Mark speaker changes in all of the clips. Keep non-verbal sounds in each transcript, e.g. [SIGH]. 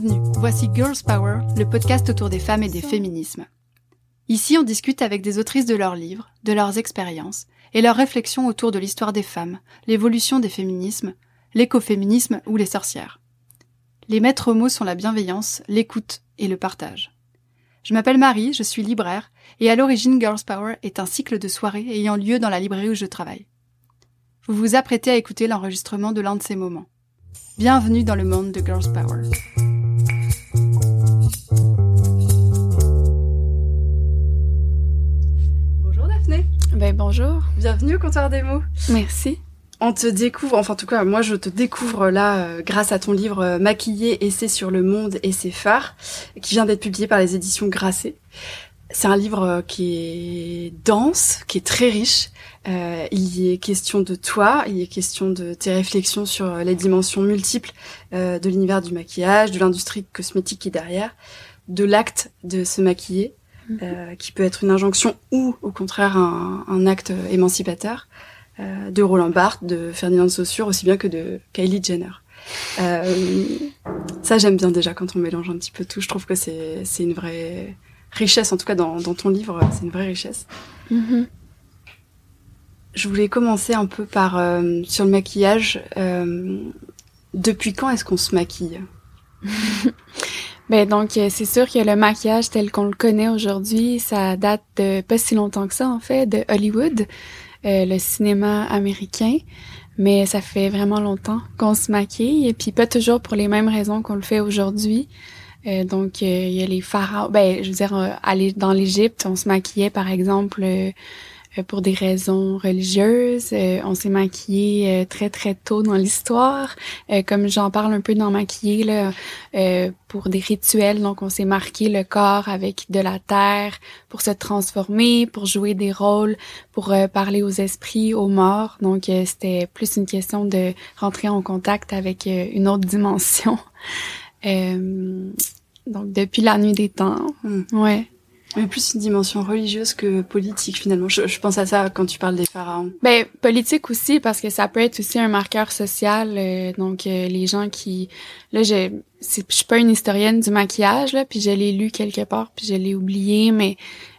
Speaker 1: Bienvenue, voici Girls Power, le podcast autour des femmes et des féminismes. Ici, on discute avec des autrices de leurs livres, de leurs expériences et leurs réflexions autour de l'histoire des femmes, l'évolution des féminismes, l'écoféminisme ou les sorcières. Les maîtres mots sont la bienveillance, l'écoute et le partage. Je m'appelle Marie, je suis libraire, et à l'origine Girls Power est un cycle de soirées ayant lieu dans la librairie où je travaille. Vous vous apprêtez à écouter l'enregistrement de l'un de ces moments. Bienvenue dans le monde de Girls Power.
Speaker 2: Ben bonjour.
Speaker 1: Bienvenue au comptoir des mots.
Speaker 2: Merci.
Speaker 1: On te découvre, enfin en tout cas moi je te découvre là euh, grâce à ton livre euh, Maquillé, essai sur le monde et ses phares, qui vient d'être publié par les éditions Grasset. C'est un livre euh, qui est dense, qui est très riche. Euh, il y est question de toi, il y est question de tes réflexions sur les dimensions multiples de l'univers du maquillage, de l'industrie cosmétique qui est derrière, de l'acte de se maquiller. Euh, qui peut être une injonction ou au contraire un, un acte émancipateur, euh, de Roland Barthes, de Ferdinand de Saussure, aussi bien que de Kylie Jenner. Euh, ça j'aime bien déjà quand on mélange un petit peu tout. Je trouve que c'est c'est une vraie richesse, en tout cas dans, dans ton livre, c'est une vraie richesse.
Speaker 2: Mhm.
Speaker 1: Je voulais commencer un peu par euh, sur le maquillage. Euh, depuis quand est-ce qu'on se maquille? [LAUGHS]
Speaker 2: Ben donc euh, c'est sûr que le maquillage tel qu'on le connaît aujourd'hui, ça date de pas si longtemps que ça en fait, de Hollywood, euh, le cinéma américain. Mais ça fait vraiment longtemps qu'on se maquille et puis pas toujours pour les mêmes raisons qu'on le fait aujourd'hui. Euh, donc euh, il y a les pharaons. Ben je veux dire euh, aller dans l'Égypte, on se maquillait par exemple euh, euh, pour des raisons religieuses. Euh, on s'est maquillé euh, très très tôt dans l'histoire, Euh, comme j'en parle un peu dans Maquillé là, euh, pour des rituels. Donc on s'est marqué le corps avec de la terre pour se transformer, pour jouer des rôles, pour euh, parler aux esprits, aux morts. Donc euh, c'était plus une question de rentrer en contact avec euh, une autre dimension. [LAUGHS] Euh, donc depuis la nuit des temps,
Speaker 1: Hmm.
Speaker 2: ouais.
Speaker 1: Mais plus une dimension religieuse que politique finalement. Je, je pense à ça quand tu parles des pharaons.
Speaker 2: Ben politique aussi parce que ça peut être aussi un marqueur social. euh, donc euh, les gens qui là je je suis pas une historienne du maquillage là, puis je l'ai lu quelque part puis je l'ai oublié, mais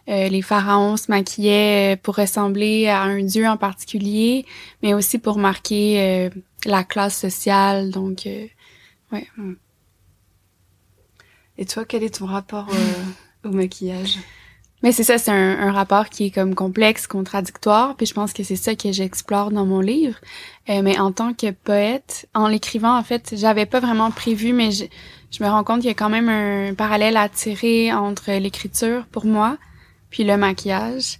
Speaker 2: euh, les pharaons se maquillaient euh, pour ressembler à un dieu en particulier, mais aussi pour marquer euh, la classe sociale. Donc euh,
Speaker 1: Et toi, quel est ton rapport euh, au maquillage
Speaker 2: Mais c'est ça, c'est un, rapport qui est comme complexe, contradictoire, puis je pense que c'est ça que j'explore dans mon livre. Euh, mais en tant que poète, en l'écrivant, en fait, j'avais pas vraiment prévu, mais je, je me rends compte qu'il y a quand même un parallèle à tirer entre l'écriture pour moi, puis le maquillage.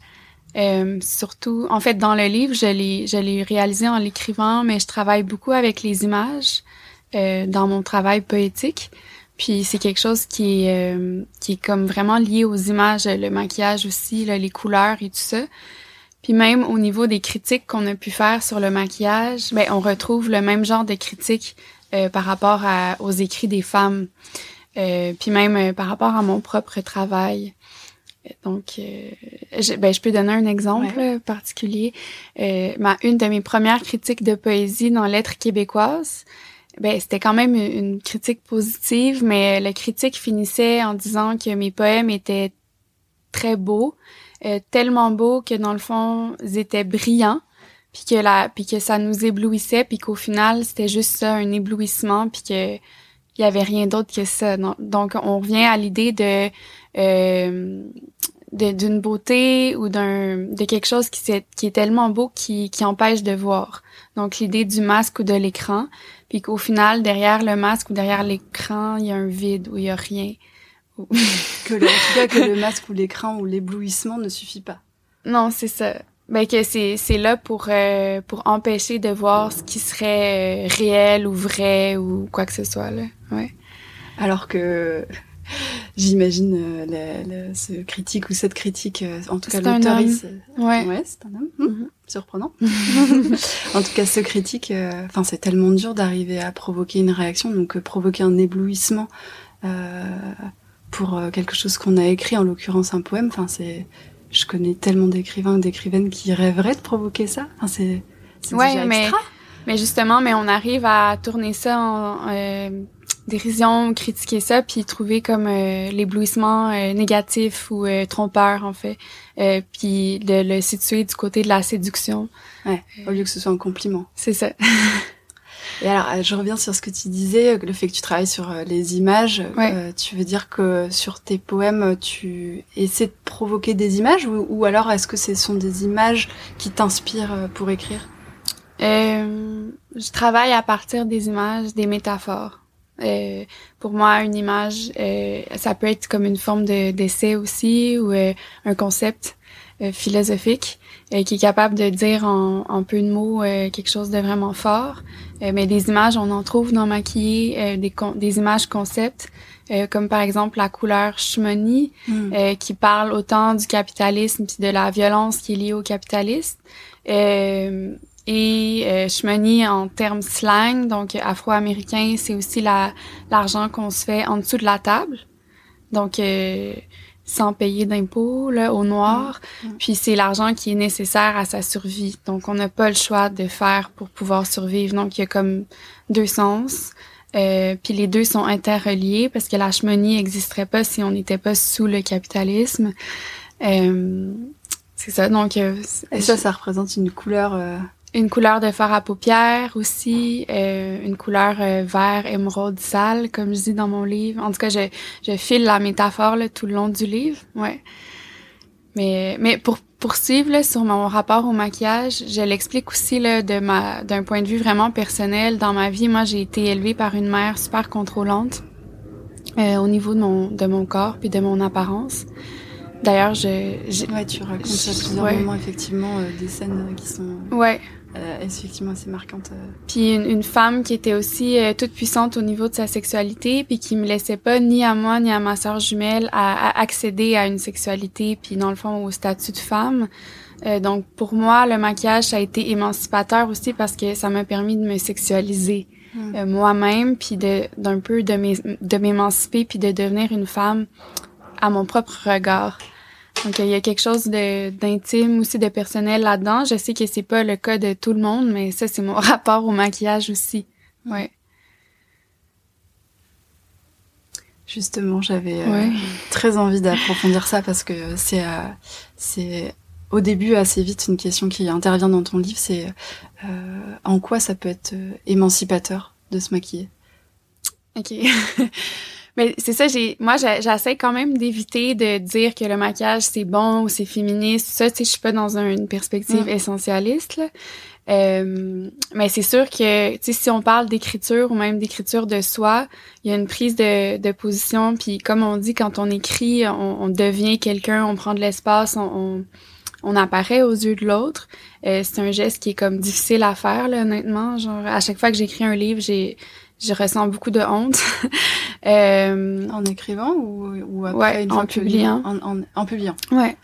Speaker 2: Euh, surtout, en fait, dans le livre, je l'ai, je l'ai réalisé en l'écrivant, mais je travaille beaucoup avec les images euh, dans mon travail poétique. Puis c'est quelque chose qui est, euh, qui est comme vraiment lié aux images, le maquillage aussi, là, les couleurs et tout ça. Puis même au niveau des critiques qu'on a pu faire sur le maquillage, ben on retrouve le même genre de critiques euh, par rapport à, aux écrits des femmes. Euh, puis même euh, par rapport à mon propre travail. Donc, euh, je, ben, je peux donner un exemple
Speaker 1: Ouais.
Speaker 2: euh, particulier. Euh, ma, une de mes premières critiques de poésie dans Lettres québécoises, ben, c'était quand même une, critique positive, mais le critique finissait en disant que mes poèmes étaient très beaux, euh, tellement beaux que dans le fond, ils étaient brillants, puis que la, puis que ça nous éblouissait, puis qu'au final, c'était juste ça, un éblouissement, puis que il y avait rien d'autre que ça. Donc, on revient à l'idée de euh, d'une beauté ou d'un de quelque chose qui, s'est- qui est tellement beau qui, qui empêche de voir. Donc l'idée du masque ou de l'écran, puis qu'au final derrière le masque ou derrière l'écran il y a un vide où il y a rien. [LAUGHS]
Speaker 1: Que le, En tout cas, que le masque ou l'écran ou l'éblouissement ne suffit pas.
Speaker 2: non c'est ça. Ben que c'est c'est là pour euh, pour empêcher de voir ce qui serait euh, réel ou vrai ou quoi que ce soit là. Ouais.
Speaker 1: Alors que j'imagine euh, ce critique ou cette critique, euh, en tout cas l'autoriste.
Speaker 2: Ouais.
Speaker 1: Ouais, c'est un homme. Hum,
Speaker 2: Mhm.
Speaker 1: Surprenant. [LAUGHS] en tout cas, ce critique, euh, enfin, c'est tellement dur d'arriver à provoquer une réaction, donc provoquer un éblouissement pour quelque chose qu'on a écrit, en l'occurrence un poème. Enfin, c'est, je connais tellement d'écrivains et d'écrivaines qui rêveraient de provoquer ça. Enfin, c'est, c'est
Speaker 2: Ouais,
Speaker 1: déjà extra.
Speaker 2: Mais justement, mais on arrive à tourner ça en, euh, dérision, critiquer ça, puis trouver comme euh, l'éblouissement euh, négatif ou euh, trompeur en fait, puis de le situer du côté de la séduction.
Speaker 1: Ouais, au lieu que ce soit un compliment.
Speaker 2: C'est ça. [LAUGHS]
Speaker 1: Et alors, je reviens sur ce que tu disais, le fait que tu travailles sur les images. tu veux dire que sur tes poèmes, tu essaies de provoquer des images ou, ou alors est-ce que ce sont des images qui t'inspirent pour écrire?
Speaker 2: Je travaille à partir des images, des métaphores. Euh, pour moi, une image, euh, ça peut être comme une forme de d'essai aussi ou euh, un concept philosophique qui est capable de dire en, en peu de mots quelque chose de vraiment fort. mais des images, on en trouve dans Maquillé, des, des images concepts, comme par exemple la couleur Shmoney, mm. qui parle autant du capitalisme puis de la violence qui est liée au capitalisme. Et euh, en termes slang, donc afro-américain, c'est aussi la l'argent qu'on se fait en dessous de la table. Donc euh, sans payer d'impôts au noir. Mm. Mm. Puis c'est l'argent qui est nécessaire à sa survie. Donc on n'a pas le choix de faire pour pouvoir survivre. Donc il y a comme deux sens. Euh, puis les deux sont interreliés parce que la chemonie n'existerait pas si on n'était pas sous le capitalisme. Euh, c'est ça. Donc euh,
Speaker 1: et ça, ça représente une couleur euh,
Speaker 2: une couleur de fard à paupières aussi, euh, une couleur euh, vert émeraude sale, comme je dis dans mon livre. En tout cas, je, je file la métaphore là, tout le long du livre, ouais. Mais, mais pour poursuivre là, sur mon rapport au maquillage, je l'explique aussi là, de ma d'un point de vue vraiment personnel. Dans ma vie, moi, j'ai été élevée par une mère super contrôlante euh, au niveau de mon de mon corps puis de mon apparence. D'ailleurs, je,
Speaker 1: ouais, tu racontes à plusieurs moments effectivement euh, des scènes qui sont.
Speaker 2: Ouais
Speaker 1: euh, effectivement assez marquante. Euh.
Speaker 2: Puis une, une, femme qui était aussi euh, toute puissante au niveau de sa sexualité, puis qui me laissait pas ni à moi ni à ma sœur jumelle à, à, accéder à une sexualité, puis dans le fond au statut de femme. Euh, donc pour moi, le maquillage ça a été émancipateur aussi parce que ça m'a permis de me sexualiser hmm. moi-même, puis de d'un peu de m'émanciper, puis de devenir une femme à mon propre regard. Donc il y a quelque chose d'intime aussi de personnel là-dedans. Je sais que c'est pas le cas de tout le monde, mais ça c'est mon [LAUGHS] rapport au maquillage aussi. Ouais.
Speaker 1: Justement, j'avais euh, très envie d'approfondir ça parce que c'est euh, c'est au début assez vite une question qui intervient dans ton livre, c'est euh, en quoi ça peut être émancipateur de se maquiller?
Speaker 2: Ok. [LAUGHS] Mais c'est ça, j'ai moi j'essaie quand même d'éviter de dire que le maquillage c'est bon ou c'est féministe. Ça, tu sais, je suis pas dans une perspective mm. essentialiste. Là. Euh, mais c'est sûr que tu sais si on parle d'écriture ou même d'écriture de soi, il y a une prise de, de position. Puis comme on dit, quand on écrit, on, on devient quelqu'un, on prend de l'espace, on, on, on, apparaît aux yeux de l'autre. Euh, c'est un geste qui est comme difficile à faire, là, honnêtement. Genre à chaque fois que j'écris un livre, j'ai je ressens beaucoup de honte. [LAUGHS]
Speaker 1: euh, en écrivant ou, ou après
Speaker 2: ouais, en publiant.
Speaker 1: En, en, en, publiant.
Speaker 2: Ouais.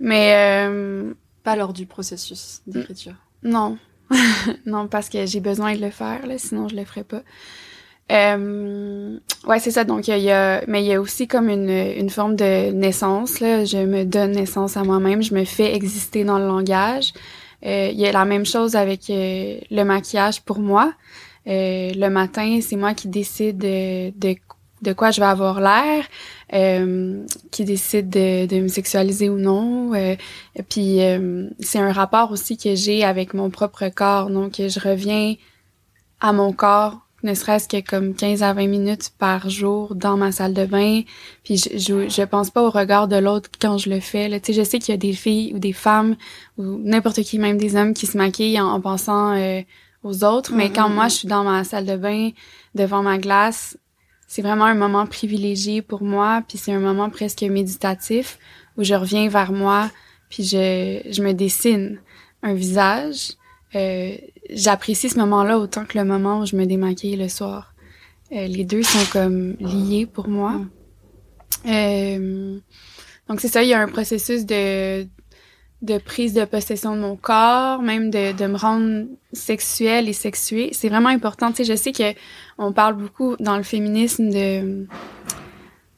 Speaker 2: Mais euh,
Speaker 1: pas lors du processus d'écriture.
Speaker 2: Non, [LAUGHS] non parce que j'ai besoin de le faire là, sinon je le ferais pas. Euh, ouais, c'est ça. Donc il y a, mais il y a aussi comme une, une forme de naissance là. Je me donne naissance à moi-même. Je me fais exister dans le langage. Euh, il y a la même chose avec euh, le maquillage pour moi. Euh, le matin, c'est moi qui décide de, de, de, quoi je vais avoir l'air, euh, qui décide de, de, me sexualiser ou non. Euh, et puis euh, c'est un rapport aussi que j'ai avec mon propre corps. Donc je reviens à mon corps ne serait-ce que comme 15 à 20 minutes par jour dans ma salle de bain. Puis je, je, je pense pas au regard de l'autre quand je le fais. Là. Tu sais, je sais qu'il y a des filles ou des femmes ou n'importe qui, même des hommes qui se maquillent en, en pensant euh, aux autres. Mais quand moi, je suis dans ma salle de bain, devant ma glace, c'est vraiment un moment privilégié pour moi. Puis c'est un moment presque méditatif où je reviens vers moi, puis je, je me dessine un visage. Euh, J'apprécie ce moment-là autant que le moment où je me démaquille le soir. Euh, les deux sont comme liés pour moi. Mm. Euh, donc c'est ça, il y a un processus de de prise de possession de mon corps, même de, de me rendre sexuelle et sexuée. C'est vraiment important. Tu sais, je sais que on parle beaucoup dans le féminisme de, tu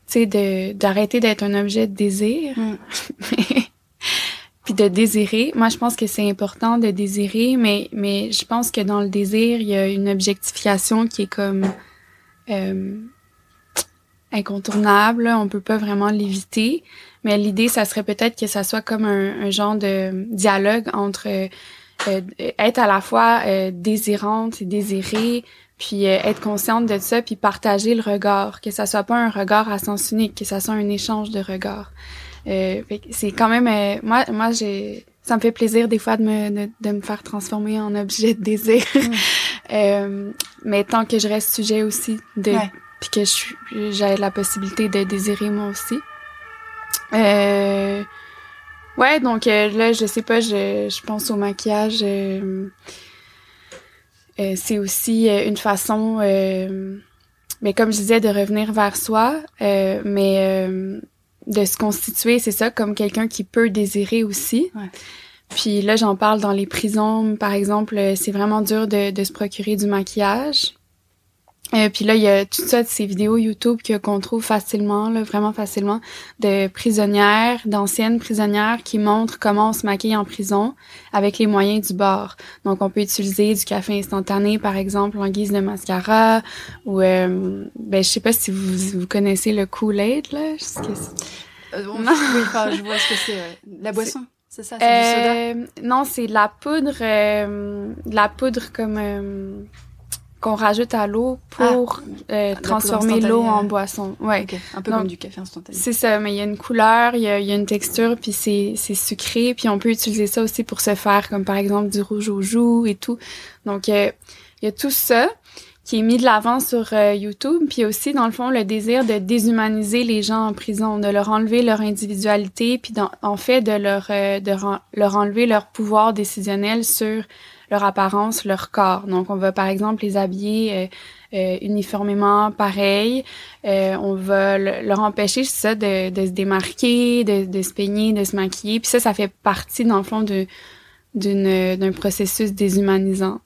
Speaker 2: sais, de d'arrêter d'être un objet de désir, mm. [LAUGHS] puis de désirer. Moi, je pense que c'est important de désirer, mais mais je pense que dans le désir, il y a une objectification qui est comme incontournable. On peut pas vraiment l'éviter. Mais l'idée, ça serait peut-être que ça soit comme un, genre de dialogue entre être à la fois désirante et désirée, puis être consciente de ça, puis partager le regard, que ça soit pas un regard à sens unique, que ça soit un échange de regards. Euh, c'est quand même euh, moi moi j'ai ça me fait plaisir des fois de me de, me faire transformer en objet de désir. Mm. [LAUGHS] euh, mais tant que je reste sujet aussi de puis que j'ai la possibilité de désirer moi aussi. Euh, ouais, donc euh, là je sais pas, je je pense au maquillage euh, c'est aussi une façon mais comme je disais de revenir vers soi mais de se constituer, c'est ça, comme quelqu'un qui peut désirer aussi. Puis là, j'en parle dans les prisons, par exemple, euh, c'est vraiment dur de, de, se procurer du maquillage. Euh, puis là, il y a toutes ça de ces vidéos YouTube qu'on trouve facilement, là, vraiment facilement, de prisonnières, d'anciennes prisonnières qui montrent comment on se maquille en prison avec les moyens du bord. Donc, on peut utiliser du café instantané, par exemple, en guise de mascara, ou, euh, ben, je sais pas si vous, vous connaissez le Kool-Aid, là. Je sais que
Speaker 1: euh, non. Oui, enfin, je vois ce que c'est. La boisson. C'est ça, c'est du soda? Euh,
Speaker 2: non, c'est de la poudre, euh, de la poudre comme euh, qu'on rajoute à l'eau pour ah, euh, transformer l'eau en boisson. Ouais.
Speaker 1: Un peu comme du café instantané.
Speaker 2: C'est ça, mais il y a une couleur, il y a, y a, une texture, puis c'est, c'est sucré, puis on peut utiliser ça aussi pour se faire, comme par exemple du rouge aux joues et tout. Donc, euh, il y a tout ça qui est mis de l'avant sur euh, YouTube, puis aussi dans le fond le désir de déshumaniser les gens en prison, de leur enlever leur individualité, puis en fait de leur de leur enlever leur pouvoir décisionnel sur leur apparence, leur corps. Donc, on va par exemple les habiller euh, euh uniformément pareil. Euh, on va leur empêcher ça de, de se démarquer, de, de, se peigner, de se maquiller. Puis ça, ça fait partie dans le fond de d'une d'un processus déshumanisant.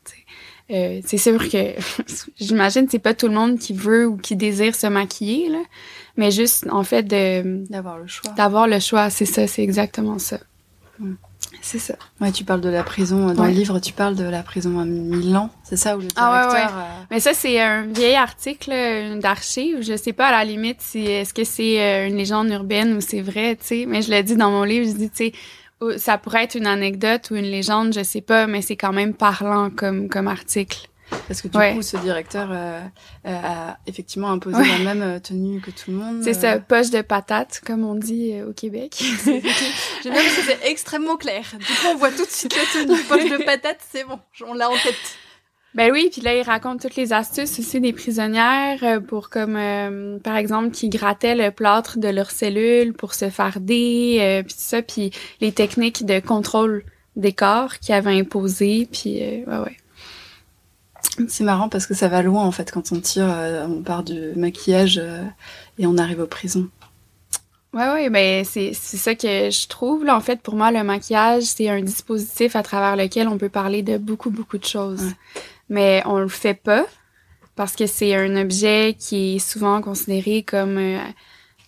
Speaker 2: Euh, c'est sûr que [LAUGHS] j'imagine c'est pas tout le monde qui veut ou qui désire se maquiller là, mais juste en fait de
Speaker 1: d'avoir le choix.
Speaker 2: D'avoir le choix, c'est ça, c'est exactement ça. Mm. C'est ça.
Speaker 1: Ouais, tu parles de la prison dans le livre, tu parles de la prison à Milan, c'est ça où le directeur.
Speaker 2: Ah ouais, ouais. Euh, Mais ça c'est un vieil article d'archives. Je sais pas à la limite si est-ce que c'est euh, une légende urbaine ou c'est vrai, tu sais. Mais je l'ai dit dans mon livre, je dis tu sais, ça pourrait être une anecdote ou une légende, je sais pas, mais c'est quand même parlant comme comme article.
Speaker 1: Parce que du coup, ce directeur euh, euh, a effectivement imposé la même euh, tenue que tout le monde.
Speaker 2: C'est ça, poche de patate, comme on dit au Québec. [LAUGHS]
Speaker 1: J'aime bien que c'est extrêmement clair. Du coup, on voit tout de suite la tenue [LAUGHS] poche de patate, c'est bon, on l'a en tête.
Speaker 2: Ben oui, puis là il raconte toutes les astuces aussi des prisonnières pour comme par exemple qui grattaient le plâtre de leurs cellules pour se farder euh, puis tout ça puis les techniques de contrôle des corps qu'il avait imposé puis ouais ouais.
Speaker 1: C'est marrant parce que ça va loin en fait quand on tire, euh, on part du maquillage euh, et on arrive aux prisons.
Speaker 2: Ouais, ouais, ben c'est c'est ça que je trouve là. En fait, pour moi, le maquillage c'est un dispositif à travers lequel on peut parler de beaucoup beaucoup de choses, mais on le fait pas parce que c'est un objet qui est souvent considéré comme euh,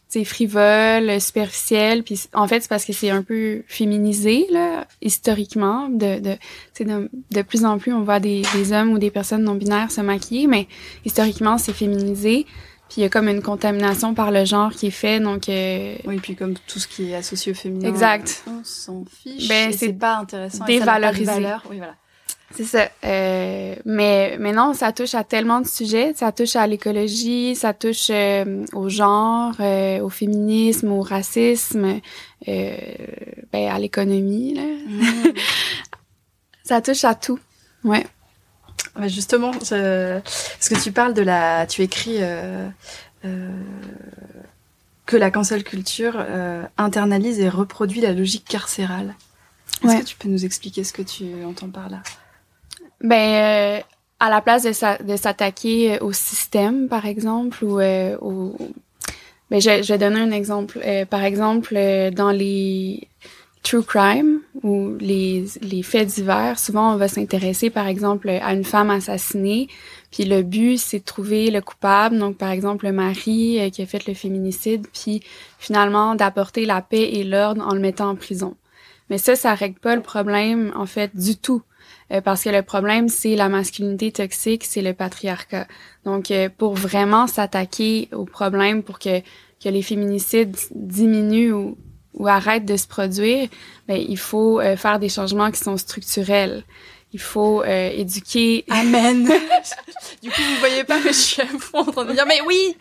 Speaker 2: c'est frivole, superficiel, puis en fait c'est parce que c'est un peu féminisé là historiquement de de de, de plus en plus on voit des, des hommes ou des personnes non binaires se maquiller, mais historiquement c'est féminisé. Puis il y a comme une contamination par le genre qui est fait, donc. Euh...
Speaker 1: Oui, puis comme tout ce qui est associé au féminin.
Speaker 2: Exact.
Speaker 1: On s'en fiche. Ben c'est pas intéressant.
Speaker 2: Dévalorisé.
Speaker 1: Oui, voilà.
Speaker 2: C'est ça. Euh, mais, mais non, ça touche à tellement de sujets. Ça touche à l'écologie, ça touche euh, au genre, euh, au féminisme, au racisme, euh, ben, à l'économie. Là. Mm. [LAUGHS] ça touche à tout. Ouais.
Speaker 1: justement, ce que tu parles de la... Tu écris que la cancel culture internalise et reproduit la logique carcérale. Est-ce que tu peux nous expliquer ce que tu entends par là?
Speaker 2: Ben, euh, à la place de, s'attaquer au système, par exemple, ou euh, au... Ben, je, vais donner un exemple. Euh, par exemple, dans les true crime ou les, les faits divers, souvent on va s'intéresser, par exemple, à une femme assassinée, puis le but, c'est de trouver le coupable, donc par exemple le mari qui a fait le féminicide, puis finalement d'apporter la paix et l'ordre en le mettant en prison. Mais ça, ça règle pas le problème, en fait, du tout. Euh, parce que le problème, c'est la masculinité toxique, c'est le patriarcat. Donc, euh, pour vraiment s'attaquer au problème, pour que, que les féminicides diminuent ou, ou arrêtent de se produire, ben, il faut euh, faire des changements qui sont structurels. Il faut euh, éduquer.
Speaker 1: Amen. [LAUGHS] du coup, vous voyez pas, mais je suis à fond en train de dire, mais oui.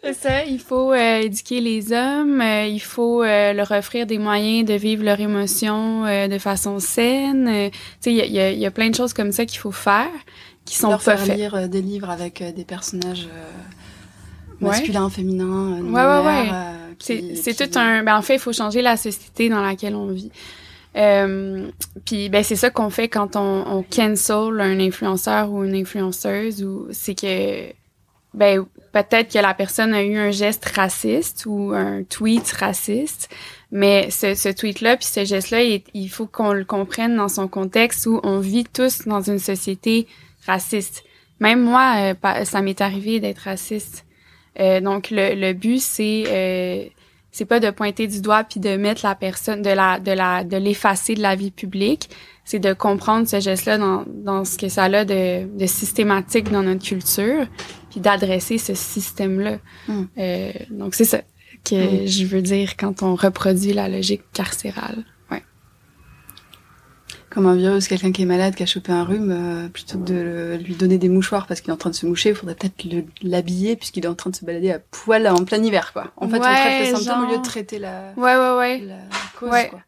Speaker 2: C'est ça. Il faut euh, éduquer les hommes. Euh, il faut leur offrir des moyens de vivre leurs émotions de façon saine. tu sais, il y a, y a, plein de choses comme ça qu'il faut faire, qui sont
Speaker 1: leur
Speaker 2: pas
Speaker 1: faire
Speaker 2: faites.
Speaker 1: lire des livres avec des personnages masculins, féminins.
Speaker 2: Ouais, ouais, ouais. C'est tout un. Ben en fait, il faut changer la société dans laquelle on vit. Euh, puis ben c'est ça qu'on fait quand on, on cancel un influenceur ou une influenceuse ou c'est que ben peut-être que la personne a eu un geste raciste ou un tweet raciste, mais ce, ce tweet-là puis ce geste-là, il, il, faut qu'on le comprenne dans son contexte où on vit tous dans une société raciste. Même moi, euh, ça m'est arrivé d'être raciste. Euh, donc le, le but c'est euh, c'est pas de pointer du doigt puis de mettre la personne de la de la de l'effacer de la vie publique c'est de comprendre ce geste là dans, dans ce que ça a de, de systématique dans notre culture puis d'adresser ce système là
Speaker 1: mm.
Speaker 2: euh, donc c'est ça que mm. je veux dire quand on reproduit la logique carcérale
Speaker 1: comme un virus, quelqu'un qui est malade, qui a chopé un rhume, euh, plutôt que de lui donner des mouchoirs parce qu'il est en train de se moucher, il faudrait peut-être l'habiller puisqu'il est en train de se balader à poil en plein hiver, quoi. En fait,
Speaker 2: ouais,
Speaker 1: on traite le symptôme
Speaker 2: genre...
Speaker 1: au lieu de traiter la,
Speaker 2: ouais, ouais, ouais.
Speaker 1: la cause,
Speaker 2: ouais.
Speaker 1: quoi.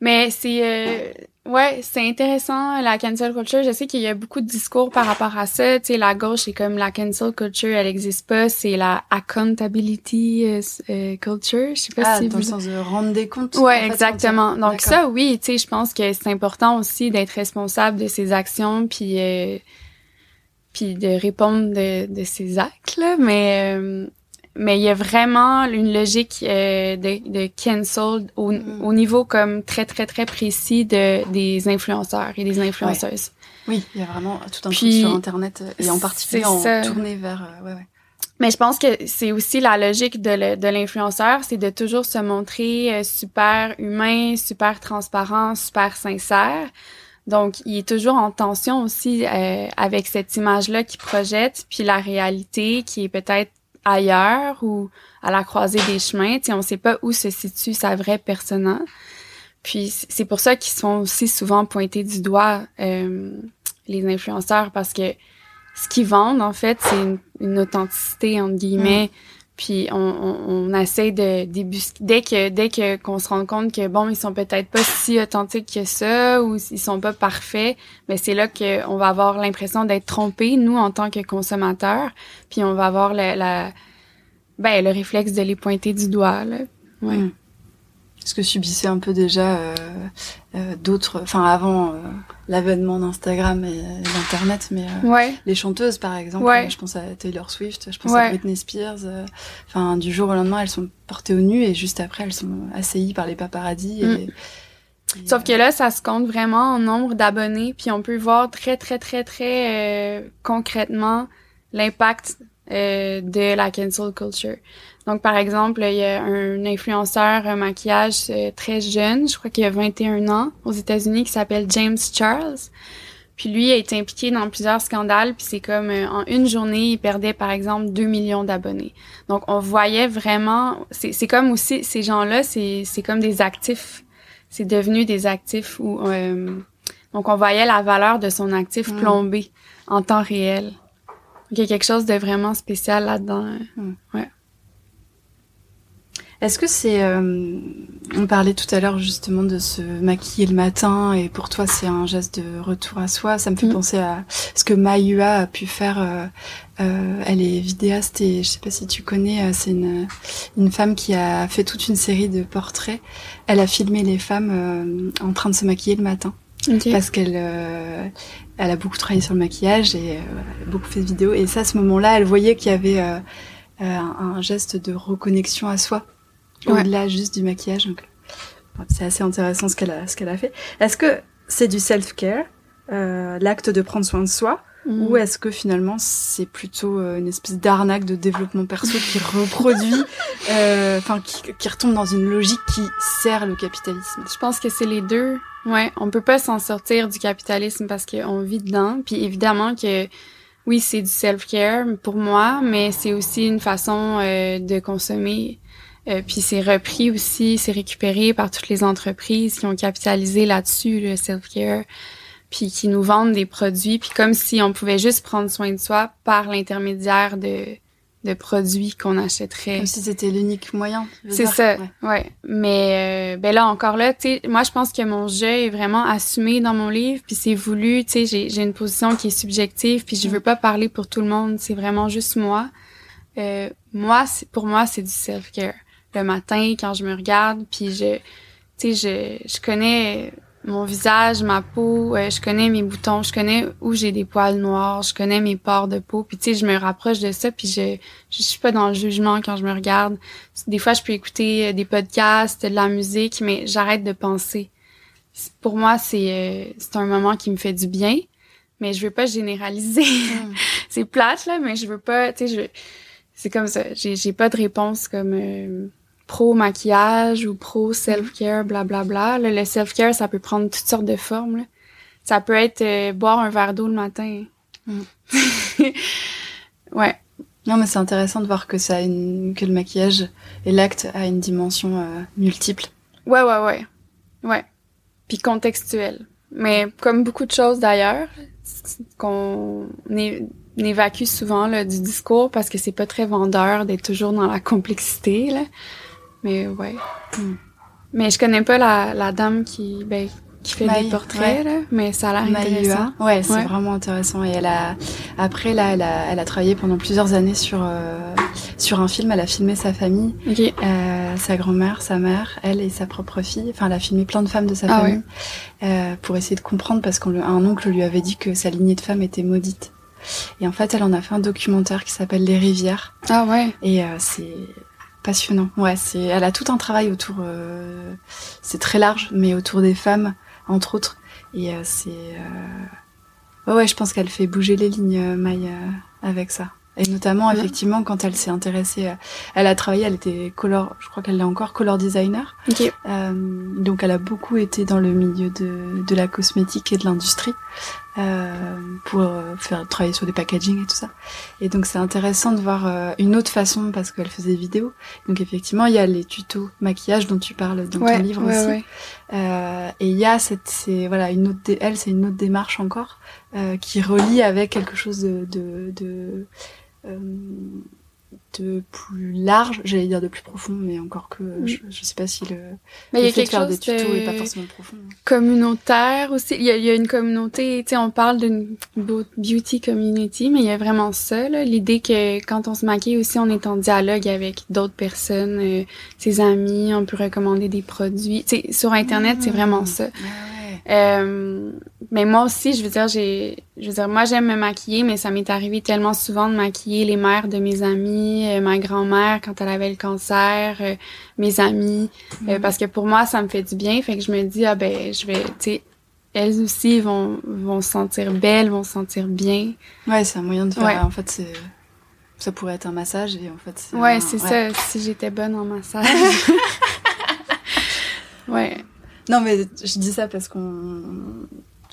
Speaker 2: Mais c'est euh, ouais, c'est intéressant la cancel culture. Je sais qu'il y a beaucoup de discours par rapport à ça. Tu sais, la gauche c'est comme la cancel culture, elle existe pas. C'est la accountability euh, culture. Je sais pas
Speaker 1: ah,
Speaker 2: si
Speaker 1: dans
Speaker 2: vous...
Speaker 1: le sens de rendre des comptes.
Speaker 2: Ouais,
Speaker 1: en fait,
Speaker 2: exactement. Donc ça, oui, tu sais, je pense que c'est important aussi d'être responsable de ses actions, puis euh, puis de répondre de, de ses actes là. Mais euh, mais il y a vraiment une logique euh, de, de cancel au,
Speaker 1: Mm.
Speaker 2: au niveau comme très très très précis de des influenceurs et des influenceuses.
Speaker 1: Oui, il y a vraiment tout un
Speaker 2: Puis,
Speaker 1: truc sur Internet euh, et en particulier en
Speaker 2: ça.
Speaker 1: tourné vers. euh, ouais, ouais.
Speaker 2: Mais je pense que c'est aussi la logique de l'influenceur, c'est de toujours se montrer euh, super humain, super transparent, super sincère. Donc, il est toujours en tension aussi euh, avec cette image-là qu'il projette, puis la réalité qui est peut-être ailleurs ou à la croisée des chemins. Tu sais, on sait pas où se situe sa vraie persona. Puis c'est pour ça qu'ils sont aussi souvent pointés du doigt euh, les influenceurs parce que ce qu'ils vendent en fait c'est une, une authenticité entre guillemets. Puis on, on, on essaie de débusquer dès que dès que qu'on se rend compte que bon ils sont peut-être pas si authentiques que ça ou ils sont pas parfaits, mais c'est là que on va avoir l'impression d'être trompé nous en tant que consommateurs, puis on va avoir la, la ben le réflexe de les pointer du doigt là. Ouais.
Speaker 1: Mm. Est-ce que subissait un peu déjà euh, euh, d'autres, enfin avant euh, l'avènement d'Instagram et d'Internet, mais
Speaker 2: Ouais.
Speaker 1: les chanteuses par exemple,
Speaker 2: Ouais.
Speaker 1: je pense à Taylor Swift, je pense
Speaker 2: Ouais.
Speaker 1: à Britney Spears, enfin du jour au lendemain elles sont portées au nu et juste après elles sont assaillies par les paparazzis.
Speaker 2: Mm.
Speaker 1: et,
Speaker 2: Sauf que là, ça se compte vraiment en nombre d'abonnés, puis on peut voir très, très, très, très concrètement l'impact de la cancel culture. Donc, par exemple, il y a un influenceur un maquillage euh, très jeune, je crois qu'il a 21 ans, aux États-Unis, qui s'appelle James Charles. Puis lui a été impliqué dans plusieurs scandales, puis c'est comme euh, en une journée, il perdait par exemple 2 millions d'abonnés. Donc on voyait vraiment, c'est c'est comme aussi ces gens-là, c'est c'est comme des actifs c'est devenu des actifs où euh, donc on voyait la valeur de son actif
Speaker 1: Mm.
Speaker 2: plombé en temps réel. Donc, il y a quelque chose de vraiment spécial là-dedans.
Speaker 1: Est-ce que c'est, euh, on parlait tout à l'heure justement de se maquiller le matin et pour toi c'est un geste de retour à soi. Ça me fait
Speaker 2: Mm.
Speaker 1: penser à ce que Mayua a pu faire. euh, euh, elle est vidéaste et je sais pas si tu connais, euh, c'est une, une femme qui a fait toute une série de portraits. Elle a filmé les femmes euh, en train de se maquiller le matin parce qu'elle euh, elle a beaucoup travaillé sur le maquillage et euh, beaucoup fait de vidéos et ça à ce moment-là elle voyait qu'il y avait euh, euh, un, un geste de reconnexion à soi
Speaker 2: Ouais.
Speaker 1: au-delà juste du maquillage donc c'est assez intéressant ce qu'elle a ce qu'elle a fait est-ce que c'est du self care euh, l'acte de prendre soin de soi Mm. Ou est-ce que finalement c'est plutôt euh, une espèce d'arnaque de développement perso qui [LAUGHS] reproduit, euh, enfin qui, qui, retombe dans une logique qui sert le capitalisme?
Speaker 2: Je pense que c'est les deux. Ouais, on peut pas s'en sortir du capitalisme parce qu'on vit dedans. Puis évidemment que oui, c'est du self-care pour moi, mais c'est aussi une façon euh, de consommer. Puis c'est repris aussi, c'est récupéré par toutes les entreprises qui ont capitalisé là-dessus, le self-care puis qui nous vendent des produits, puis comme si on pouvait juste prendre soin de soi par l'intermédiaire de, de produits qu'on achèterait.
Speaker 1: Comme si c'était l'unique moyen.
Speaker 2: C'est ça, ouais. Mais euh, ben là encore là, tu sais, moi je pense que mon jeu est vraiment assumé dans mon livre, puis c'est voulu, tu sais, j'ai, j'ai une position qui est subjective, puis je veux pas parler pour tout le monde, c'est vraiment juste moi. Euh, moi, c'est, pour moi, c'est du self-care. Le matin, quand je me regarde, puis je, tu sais, je, je connais mon visage, ma peau, euh, je connais mes boutons, je connais où j'ai des poils noirs, je connais mes pores de peau, puis tu sais, je me rapproche de ça, puis je je suis pas dans le jugement quand je me regarde. Des fois, je peux écouter euh, des podcasts, de la musique, mais j'arrête de penser. Pour moi, c'est euh, c'est un moment qui me fait du bien, mais je veux pas généraliser. Mm. [LAUGHS] c'est plate là, mais je veux pas, tu sais, je c'est comme ça. J'ai j'ai pas de réponse comme pro maquillage ou pro self-care, blablabla. le self-care, ça peut prendre toutes sortes de formes. Ça peut être euh, boire un verre d'eau le matin. Mm. [LAUGHS] ouais.
Speaker 1: Non, mais c'est intéressant de voir que ça a une... que le maquillage et l'acte a une dimension euh, multiple.
Speaker 2: Ouais, ouais, ouais. Ouais. Puis contextuel. Mais comme beaucoup de choses d'ailleurs, qu'on évacue souvent là, du discours parce que c'est pas très vendeur d'être toujours dans la complexité. Là. Mais ouais. Hmm. Mais je connais pas la, la dame qui, ben, qui fait des portraits, là, mais ça a l'air intéressant.
Speaker 1: Ouais, c'est vraiment intéressant. Et elle a, après, là, elle a, elle a travaillé pendant plusieurs années sur, euh, sur un film. Elle a filmé sa famille, euh, sa grand-mère, sa mère, elle et sa propre fille. Enfin, elle a filmé plein de femmes de sa ah famille euh, pour essayer de comprendre parce qu'un oncle lui avait dit que sa lignée de femmes était maudite. Et en fait, elle en a fait un documentaire qui s'appelle Les Rivières.
Speaker 2: Ah ouais.
Speaker 1: Et euh, c'est passionnant. Ouais, c'est, elle a tout un travail autour, euh, c'est très large, mais autour des femmes, entre autres. Et euh, c'est, euh... ouais, je pense qu'elle fait bouger les lignes, Maï, avec ça. Et notamment, effectivement, quand elle s'est intéressée, elle a travaillé, elle était color, je crois qu'elle est encore color designer.
Speaker 2: Okay.
Speaker 1: donc, elle a beaucoup été dans le milieu de, de la cosmétique et de l'industrie. Euh, pour euh, faire travailler sur des packaging et tout ça. Et donc c'est intéressant de voir euh, une autre façon parce qu'elle faisait des vidéos. Donc effectivement il y a les tutos maquillage dont tu parles dans ton livre aussi. Euh, et il y a cette, c'est voilà une autre, elle c'est une autre démarche encore qui relie avec quelque chose de, de, de de plus large, j'allais dire de plus profond, mais encore que je, je sais pas si le,
Speaker 2: mais il y a quelque faire chose des tutos est pas forcément profond. Communautaire aussi, il y y a une communauté, tu sais, on parle d'une beauty community, mais il y a vraiment ça, l'idée que quand on se maquille aussi, on est en dialogue avec d'autres personnes, euh, ses amis, on peut recommander des produits, tu sais, sur internet, c'est vraiment ça. Euh, mais moi aussi, je veux dire, j'ai, je veux dire, moi j'aime me maquiller, mais ça m'est arrivé tellement souvent de maquiller les mères de mes amis, euh, ma grand-mère quand elle avait le cancer, euh, mes amis, mhm. parce que pour moi ça me fait du bien, fait que je me dis ah ben je vais, tu sais, elles aussi vont vont se sentir belles, vont se sentir bien.
Speaker 1: Ouais, c'est un moyen de faire. En fait, c'est ça pourrait être un massage et en fait.
Speaker 2: C'est ouais, c'est ça. Si j'étais bonne en massage. [LAUGHS] ouais.
Speaker 1: Non, mais je dis ça parce qu'on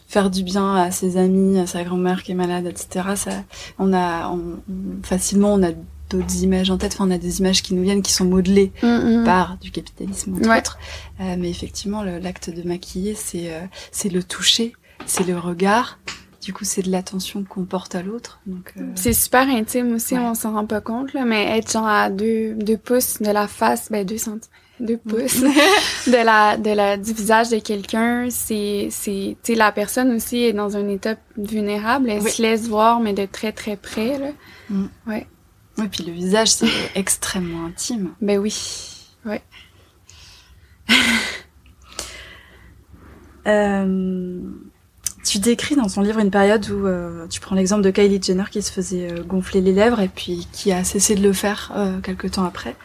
Speaker 1: faire du bien à ses amis, à sa grand-mère qui est malade, etc. Ça, on a facilement on a d'autres images en tête. Enfin, on a des images qui nous viennent qui sont modelées mm, mm. par du capitalisme entre autres. Euh, mais effectivement, l'acte de maquiller, c'est euh, c'est le toucher, c'est le regard. Du coup, c'est de l'attention qu'on porte à l'autre. Euh...
Speaker 2: c'est super intime aussi, on s'en rend pas compte là, mais être genre à deux deux pouces de la face, ben deux centimètres deux pouces [LAUGHS] de la de la du visage de quelqu'un. C'est c'est tu sais la personne aussi est dans un état vulnérable. Elle se laisse voir mais de très très près là. Mm. ouais.
Speaker 1: Oui puis le visage c'est [LAUGHS] extrêmement intime.
Speaker 2: Ben oui. Ouais. [LAUGHS]
Speaker 1: Euh, tu décris dans ton livre une période où euh, tu prends l'exemple de Kylie Jenner qui se faisait euh, gonfler les lèvres et puis qui a cessé de le faire quelques temps après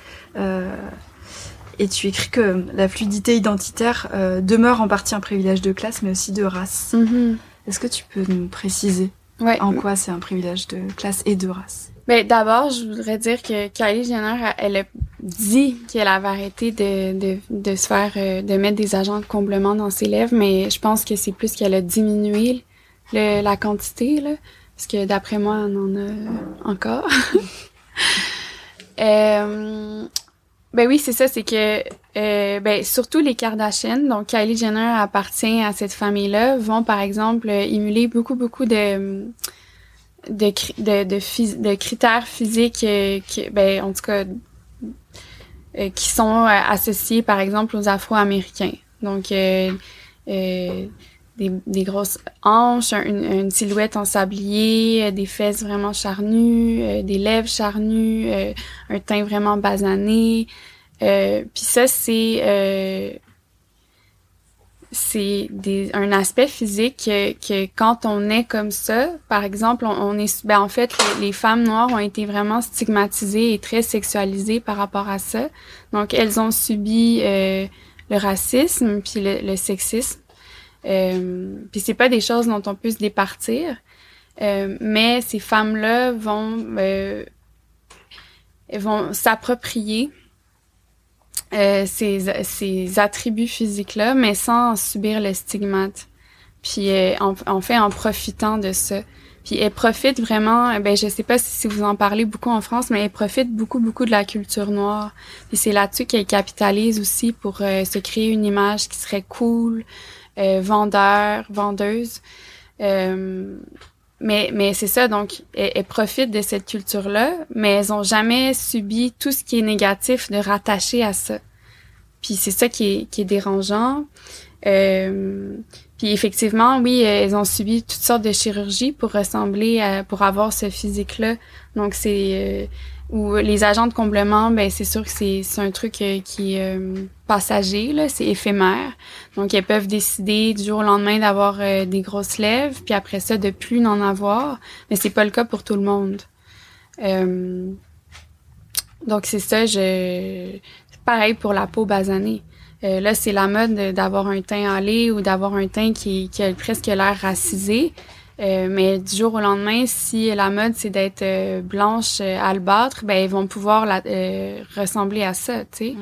Speaker 1: et tu écris que la fluidité identitaire euh, demeure en partie un privilège de classe, mais aussi de race.
Speaker 2: Mm-hmm.
Speaker 1: Est-ce que tu peux nous préciser Ouais. En quoi c'est un privilège de classe et de race?
Speaker 2: Ben, d'abord, je voudrais dire que Kylie Jenner, elle a dit qu'elle avait arrêté de, de, de se faire, euh, de mettre des agents de comblement dans ses lèvres, mais je pense que c'est plus qu'elle a diminué le, la quantité, là, parce que d'après moi, on en a encore. [LAUGHS] euh, ben oui, c'est ça, c'est que euh, ben surtout les Kardashian, donc Kylie Jenner appartient à cette famille-là, vont par exemple émuler beaucoup beaucoup de de de, de, de critères physiques euh, qui, ben en tout cas euh, qui sont associés par exemple aux Afro-Américains. Donc des, des, grosses hanches, une, une, silhouette en sablier, des fesses vraiment charnues, des lèvres charnues, un teint vraiment basané, euh, puis ça, c'est euh, c'est un aspect physique que, quand on est comme ça, par exemple, on, est ben en fait les, femmes noires ont été vraiment stigmatisées et très sexualisées par rapport à ça. Donc elles ont subi euh, le racisme puis le, sexisme. Euh, puis c'est pas des choses dont on peut se départir, euh, mais ces femmes-là vont euh, vont s'approprier euh, ces, attributs physiques-là, mais sans subir le stigmate. Puis euh, en, fait, en profitant de ça. Puis elle profite vraiment, euh, ben je sais pas si, vous en parlez beaucoup en France, mais elle profite beaucoup beaucoup de la culture noire. Puis c'est là-dessus qu'elle capitalise aussi pour se créer une image qui serait cool, vendeur, vendeuse. Mais, mais c'est ça, donc, elles, profitent de cette culture-là, mais elles ont jamais subi tout ce qui est négatif de rattacher à ça. Puis c'est ça qui est, qui est dérangeant. Euh, puis effectivement, oui, elles ont subi toutes sortes de chirurgies pour ressembler pour avoir ce physique-là. Donc c'est euh, ou les agents de comblement, ben c'est sûr que c'est un truc euh, qui est euh, passager, là, c'est éphémère. Donc elles peuvent décider du jour au lendemain d'avoir euh, des grosses lèvres, puis après ça de plus n'en avoir, mais c'est pas le cas pour tout le monde. donc c'est ça, je pareil pour la peau basanée. là, c'est la mode d'avoir un teint allé ou d'avoir un teint qui, qui a presque l'air racisé. Euh, mais du jour au lendemain, si la mode c'est d'être euh, blanche euh, albâtre, ben ils vont pouvoir la, ressembler à ça, tu sais.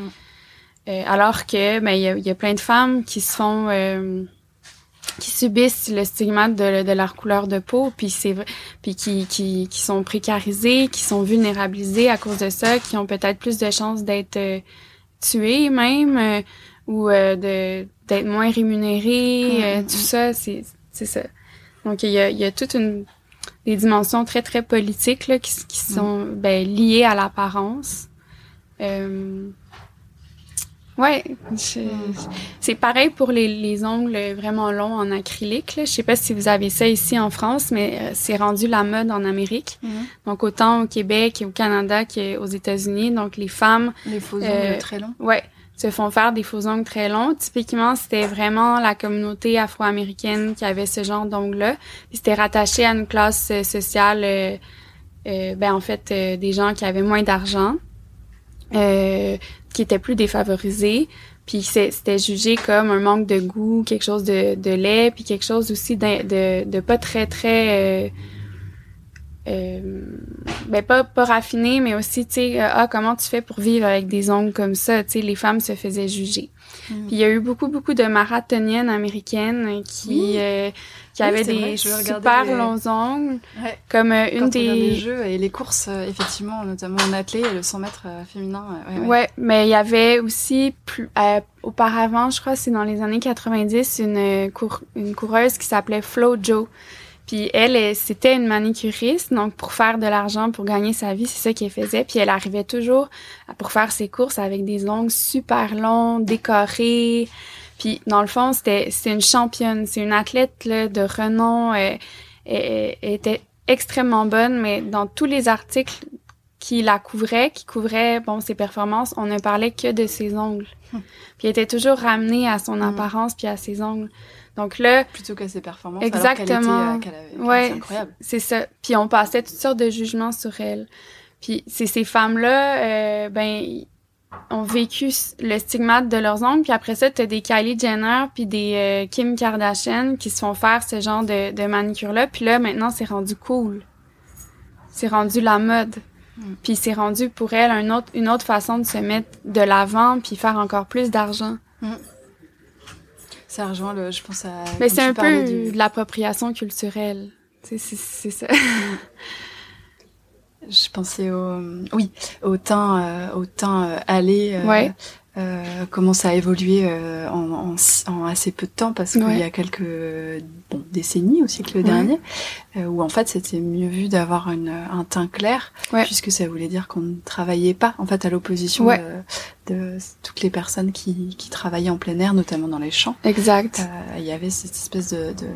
Speaker 2: Mm. alors que ben il y a, y a, plein de femmes qui se font qui subissent le stigmate de, de, leur couleur de peau, puis c'est puis qui, qui, qui sont précarisées, qui sont vulnérabilisées à cause de ça, qui ont peut-être plus de chances d'être tuées même ou de d'être moins rémunérées, mm. tout ça, c'est c'est ça. Donc, il y a, il y a toute une des dimensions très, très politiques là, qui, qui mm. sont ben, liées à l'apparence. Euh, ouais, c'est pareil pour les, les, ongles vraiment longs en acrylique. Là. Je sais pas si vous avez ça ici en France, mais euh, c'est rendu la mode en Amérique. Mm. Donc autant au Québec et au Canada qu'aux États-Unis. Donc les femmes,
Speaker 1: les faux ongles euh, très longs.
Speaker 2: Ouais, se font faire des faux ongles très longs. Typiquement, c'était vraiment la communauté afro-américaine qui avait ce genre d'ongles-là. C'était rattaché à une classe euh, sociale, euh, euh, ben en fait, des gens qui avaient moins d'argent, qui étaient plus défavorisés. Puis c'était jugé comme un manque de goût, quelque chose de, de laid, puis quelque chose aussi de, de, de pas très très euh, ben pas pas raffiné mais aussi tu sais euh, ah comment tu fais pour vivre avec des ongles comme ça? Tu sais les femmes se faisaient juger. Mm. puis il y a eu beaucoup beaucoup de marathoniennes américaines qui euh, qui avaient des super longs ongles comme euh, une des
Speaker 1: les jeux et les courses effectivement notamment en athlée le 100 mètres féminin
Speaker 2: ouais, ouais, mais il y avait aussi plus auparavant je crois c'est dans les années 90 une cour une coureuse qui s'appelait Flo Joe puis elle, c'était une manicuriste, donc pour faire de l'argent, pour gagner sa vie, c'est ça qu'elle faisait. Puis elle arrivait toujours pour faire ses courses avec des ongles super longs, décorés. Puis dans le fond, c'était c'est une championne, c'est une athlète là, de renom. Elle, elle, était extrêmement bonne, mais dans tous les articles qui la couvraient, qui couvraient bon ses performances, on ne parlait que de ses ongles. Hum. Puis elle était toujours ramenée à son hum. apparence puis à ses ongles. Donc là,
Speaker 1: plutôt que ses performances,
Speaker 2: exactement.
Speaker 1: Euh, ouais, c'est incroyable.
Speaker 2: C'est ça. Puis on passait toutes sortes de jugements sur elle. Puis c'est ces femmes-là, euh, ben ont vécu le stigmate de leurs ongles, puis après ça, t'as des Kylie Jenner puis des euh, Kim Kardashian qui se font faire ce genre de, de manicure-là, puis là, maintenant, c'est rendu cool. C'est rendu la mode.
Speaker 1: Mm.
Speaker 2: Puis c'est rendu pour elle un autre, une autre façon de se mettre de l'avant puis faire encore plus d'argent.
Speaker 1: Ça rejoint le, je pense à.
Speaker 2: Mais c'est un peu
Speaker 1: du-
Speaker 2: de l'appropriation culturelle. C'est ça. [LAUGHS]
Speaker 1: Je pensais au, oui, au teint, euh, au teint euh, allé. euh,
Speaker 2: Ouais.
Speaker 1: Euh, comment ça a évolué euh, en, en, en assez peu de temps parce qu'il
Speaker 2: Ouais.
Speaker 1: y a quelques bon, décennies au siècle
Speaker 2: Ouais.
Speaker 1: dernier euh, où en fait c'était mieux vu d'avoir un teint clair
Speaker 2: Ouais.
Speaker 1: puisque ça voulait dire qu'on ne travaillait pas en fait à l'opposition de, de toutes les personnes qui, qui travaillaient en plein air notamment dans les champs
Speaker 2: exact.
Speaker 1: Euh, il y avait cette espèce de, de,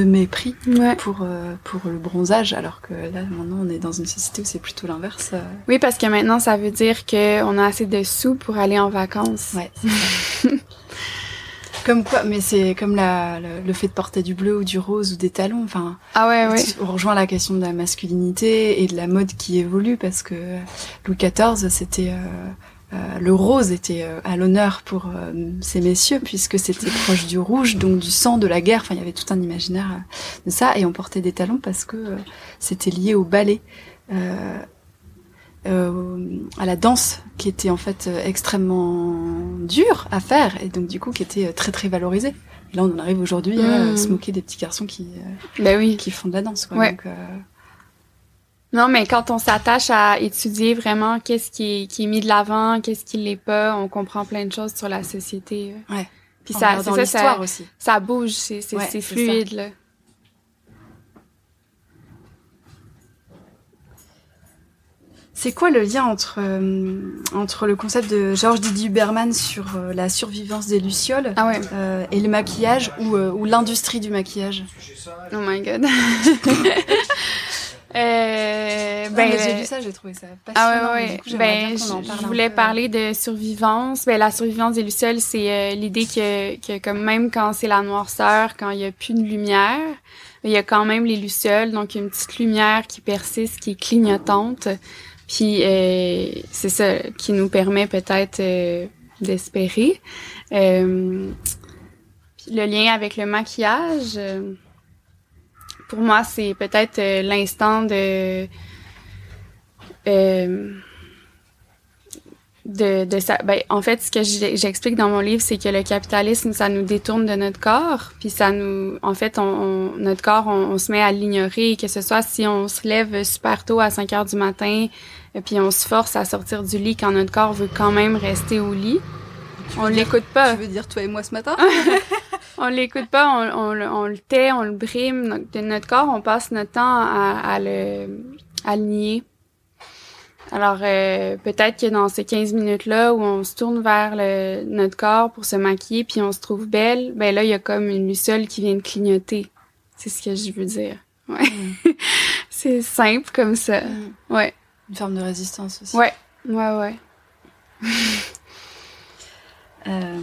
Speaker 1: de mépris
Speaker 2: Ouais.
Speaker 1: pour euh, pour le bronzage alors que là maintenant on est dans une société où c'est plutôt l'inverse euh.
Speaker 2: Oui, parce que maintenant, ça veut dire qu'on a assez de sous pour aller en vacances.
Speaker 1: ouais [LAUGHS] comme quoi mais c'est comme la le, le fait de porter du bleu ou du rose ou des talons enfin
Speaker 2: Ah ouais, ouais.
Speaker 1: on rejoint la question de la masculinité et de la mode qui évolue parce que Louis XIV c'était euh, le rose était euh, à l'honneur pour euh, ces messieurs puisque c'était proche du rouge donc du sang de la guerre enfin il y avait tout un imaginaire euh, de ça et on portait des talons parce que euh, c'était lié au ballet euh, euh, à la danse qui était en fait extrêmement dure à faire et donc du coup qui était très très valorisée et là on en arrive aujourd'hui à euh,
Speaker 2: Mm.
Speaker 1: se moquer des petits garçons qui
Speaker 2: oui.
Speaker 1: qui font de la danse quoi
Speaker 2: Ouais.
Speaker 1: donc
Speaker 2: Non, mais quand on s'attache à étudier vraiment qu'est-ce qui est, qui est mis de l'avant, qu'est-ce qui l'est pas, on comprend plein de choses sur la société.
Speaker 1: Ouais.
Speaker 2: Puis ça, c'est ça,
Speaker 1: aussi
Speaker 2: ça bouge, c'est
Speaker 1: Ouais,
Speaker 2: fluide, là.
Speaker 1: C'est quoi le lien entre, euh, entre le concept de Georges Didier Huberman sur euh, la survivance des lucioles
Speaker 2: Ah ouais.
Speaker 1: euh, et le maquillage ou, ou l'industrie du maquillage?
Speaker 2: Oh my god. [LAUGHS] euh,
Speaker 1: ben,
Speaker 2: ben,
Speaker 1: J'ai lu ça, j'ai trouvé ça passionnant.
Speaker 2: Ah ouais, ouais.
Speaker 1: du coup,
Speaker 2: Ben,
Speaker 1: bien qu'on en
Speaker 2: je,
Speaker 1: parle
Speaker 2: je
Speaker 1: un
Speaker 2: voulais parler de survivance. Ben, la survivance des lucioles, c'est euh, l'idée que, que comme même quand c'est la noirceur, quand il y a plus de lumière, il y a quand même les lucioles, donc une petite lumière qui persiste, qui est clignotante. Puis euh, c'est ça qui nous permet peut-être euh, d'espérer. Euh, le lien avec le maquillage, euh, pour moi, c'est peut-être euh, l'instant de euh, de, de ça. Ben, en fait, ce que j'explique dans mon livre, c'est que le capitalisme, ça nous détourne de notre corps, puis ça nous, en fait, on, on- notre corps, on, on se met à l'ignorer, que ce soit si on se lève super tôt à 5 heures du matin, et puis on se force à sortir du lit quand notre corps veut quand même rester au lit. On l'écoute pas.
Speaker 1: Tu veux dire toi et moi ce matin? [LAUGHS]
Speaker 2: On l'écoute pas, on, on, le- on le tait, on le brime. Notre, de notre corps, on passe notre temps à, à le, à le nier. Alors, euh, peut-être que dans ces 15 minutes-là où on se tourne vers le, notre corps pour se maquiller puis on se trouve belle, ben là, il y a comme une lucelle qui vient de clignoter. C'est ce que je veux dire. Ouais. [LAUGHS] C'est simple comme ça.
Speaker 1: Mm.
Speaker 2: Ouais.
Speaker 1: Une forme de résistance aussi.
Speaker 2: Ouais. Ouais, ouais. [LAUGHS]
Speaker 1: Euh,